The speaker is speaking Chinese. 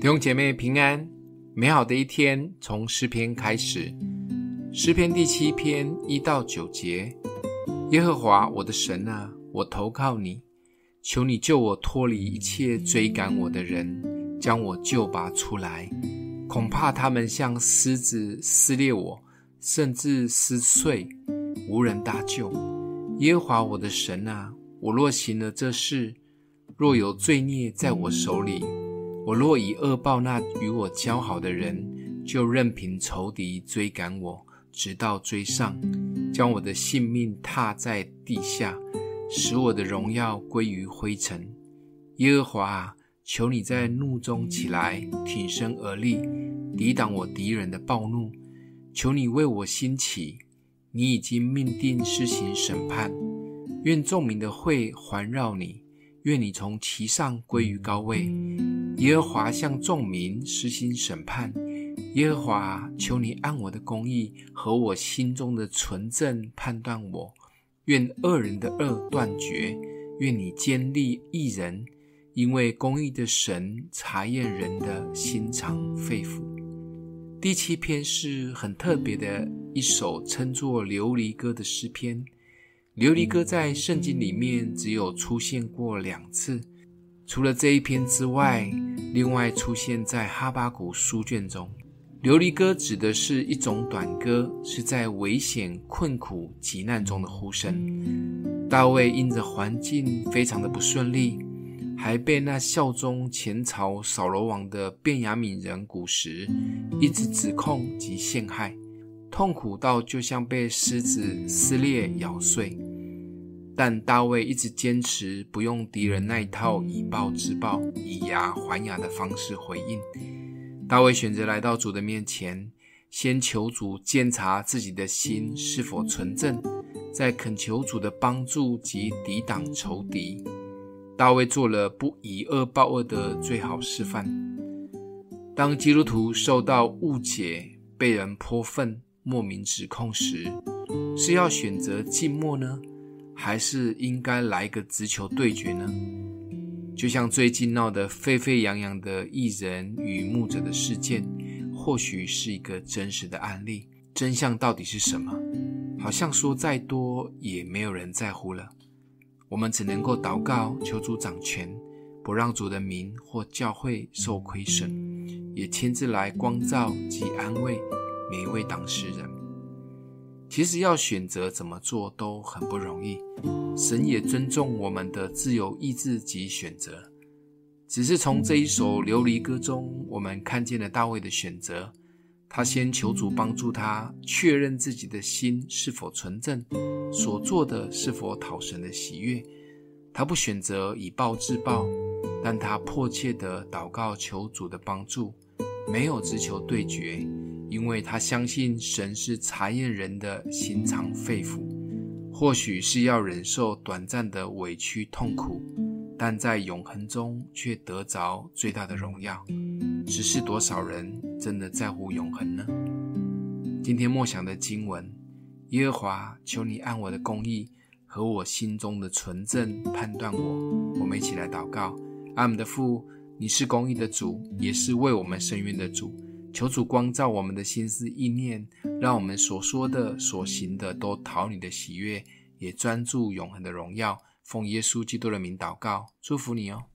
弟兄姐妹平安，美好的一天从诗篇开始。诗篇第七篇一到九节：耶和华我的神啊，我投靠你，求你救我脱离一切追赶我的人，将我救拔出来。恐怕他们像狮子撕裂我，甚至撕碎，无人搭救。耶和华我的神啊，我若行了这事，若有罪孽在我手里。我若以恶报那与我交好的人，就任凭仇敌追赶我，直到追上，将我的性命踏在地下，使我的荣耀归于灰尘。耶和华啊，求你在怒中起来，挺身而立，抵挡我敌人的暴怒。求你为我兴起，你已经命定施行审判。愿众民的会环绕你，愿你从其上归于高位。耶和华向众民施行审判。耶和华，求你按我的公义和我心中的纯正判断我。愿恶人的恶断绝，愿你坚立一人，因为公义的神查验人的心肠肺腑。第七篇是很特别的一首称作琉璃歌的诗篇。琉璃歌在圣经里面只有出现过两次。除了这一篇之外，另外出现在哈巴谷书卷中。琉璃歌指的是一种短歌，是在危险、困苦、急难中的呼声。大卫因着环境非常的不顺利，还被那效忠前朝扫罗王的便雅悯人古实一直指控及陷害，痛苦到就像被狮子撕裂、咬碎。但大卫一直坚持不用敌人那一套以暴制暴、以牙还牙的方式回应。大卫选择来到主的面前，先求主监察自己的心是否纯正，再恳求主的帮助及抵挡仇敌。大卫做了不以恶报恶的最好示范。当基督徒受到误解、被人泼粪、莫名指控时，是要选择静默呢？还是应该来个直球对决呢？就像最近闹得沸沸扬扬的艺人与牧者的事件，或许是一个真实的案例。真相到底是什么？好像说再多也没有人在乎了。我们只能够祷告，求主掌权，不让主的名或教会受亏损，也亲自来光照及安慰每一位当事人。其实要选择怎么做都很不容易，神也尊重我们的自由意志及选择。只是从这一首琉璃歌中，我们看见了大卫的选择。他先求主帮助他确认自己的心是否纯正，所做的是否讨神的喜悦。他不选择以暴制暴，但他迫切地祷告求主的帮助，没有只求对决。因为他相信神是查验人的心肠肺腑，或许是要忍受短暂的委屈痛苦，但在永恒中却得着最大的荣耀。只是多少人真的在乎永恒呢？今天默想的经文：耶和华，求你按我的公义和我心中的纯正判断我。我们一起来祷告：阿们的父，你是公义的主，也是为我们伸冤的主。求主光照我们的心思意念，让我们所说的、所行的都讨你的喜悦，也专注永恒的荣耀。奉耶稣基督的名祷告，祝福你哦。